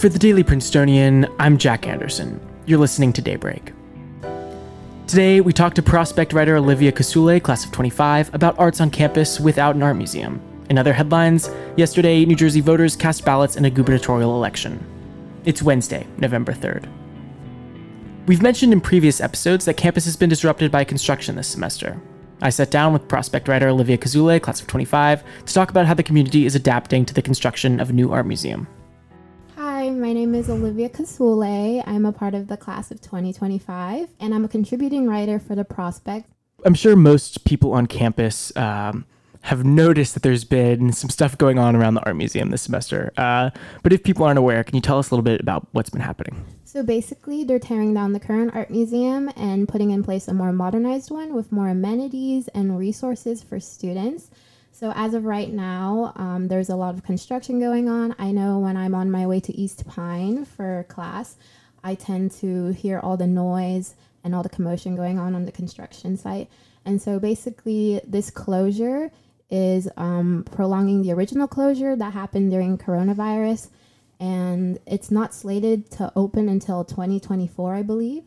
For the Daily Princetonian, I'm Jack Anderson. You're listening to Daybreak. Today, we talked to prospect writer Olivia Casule, class of 25, about arts on campus without an art museum. In other headlines, yesterday, New Jersey voters cast ballots in a gubernatorial election. It's Wednesday, November 3rd. We've mentioned in previous episodes that campus has been disrupted by construction this semester. I sat down with prospect writer Olivia Kasule, class of 25, to talk about how the community is adapting to the construction of a new art museum. My name is Olivia Casule. I'm a part of the class of 2025, and I'm a contributing writer for The Prospect. I'm sure most people on campus um, have noticed that there's been some stuff going on around the art museum this semester. Uh, but if people aren't aware, can you tell us a little bit about what's been happening? So basically, they're tearing down the current art museum and putting in place a more modernized one with more amenities and resources for students. So as of right now, um, there's a lot of construction going on. I know when I'm on my way to East Pyne for class, I tend to hear all the noise and all the commotion going on on the construction site. And so basically, this closure is um, prolonging the original closure that happened during coronavirus, and it's not slated to open until 2024, I believe.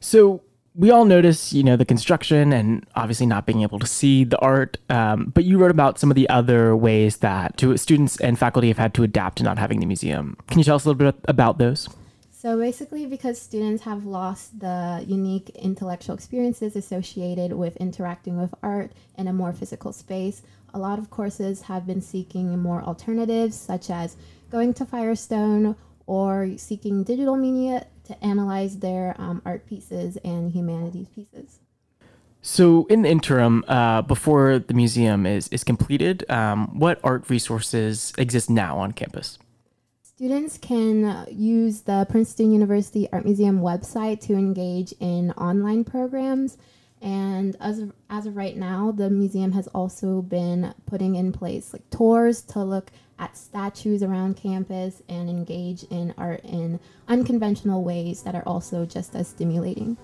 So we all notice, you know, the construction and obviously not being able to see the art. Um, but you wrote about some of the other ways that students and faculty have had to adapt to not having the museum. Can you tell us a little bit about those? So basically, because students have lost the unique intellectual experiences associated with interacting with art in a more physical space, a lot of courses have been seeking more alternatives, such as going to Firestone or seeking digital media to analyze their um, art pieces and humanities pieces. So, in the interim, uh, before the museum is, is completed, um, what art resources exist now on campus? Students can use the Princeton University Art Museum website to engage in online programs. And as of, as of right now, the museum has also been putting in place like tours to look at statues around campus and engage in art in unconventional ways that are also just as stimulating.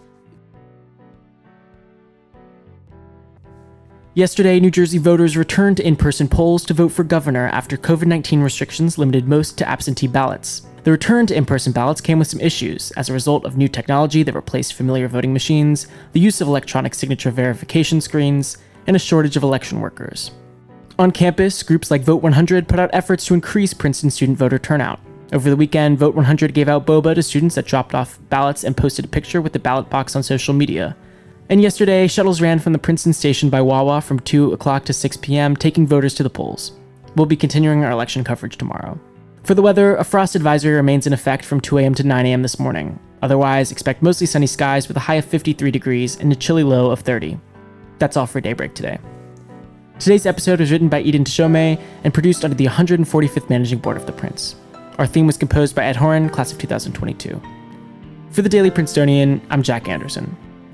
Yesterday, New Jersey voters returned to in person polls to vote for governor after COVID 19 restrictions limited most to absentee ballots. The return to in person ballots came with some issues as a result of new technology that replaced familiar voting machines, the use of electronic signature verification screens, and a shortage of election workers. On campus, groups like Vote 100 put out efforts to increase Princeton student voter turnout. Over the weekend, Vote 100 gave out boba to students that dropped off ballots and posted a picture with the ballot box on social media. And yesterday, shuttles ran from the Princeton station by Wawa from 2 o'clock to 6 p.m., taking voters to the polls. We'll be continuing our election coverage tomorrow. For the weather, a frost advisory remains in effect from 2 a.m. to 9 a.m. this morning. Otherwise, expect mostly sunny skies with a high of 53 degrees and a chilly low of 30. That's all for Daybreak today. Today's episode was written by Eden Tshome and produced under the 145th Managing Board of The Prince. Our theme was composed by Ed Horan, class of 2022. For the Daily Princetonian, I'm Jack Anderson.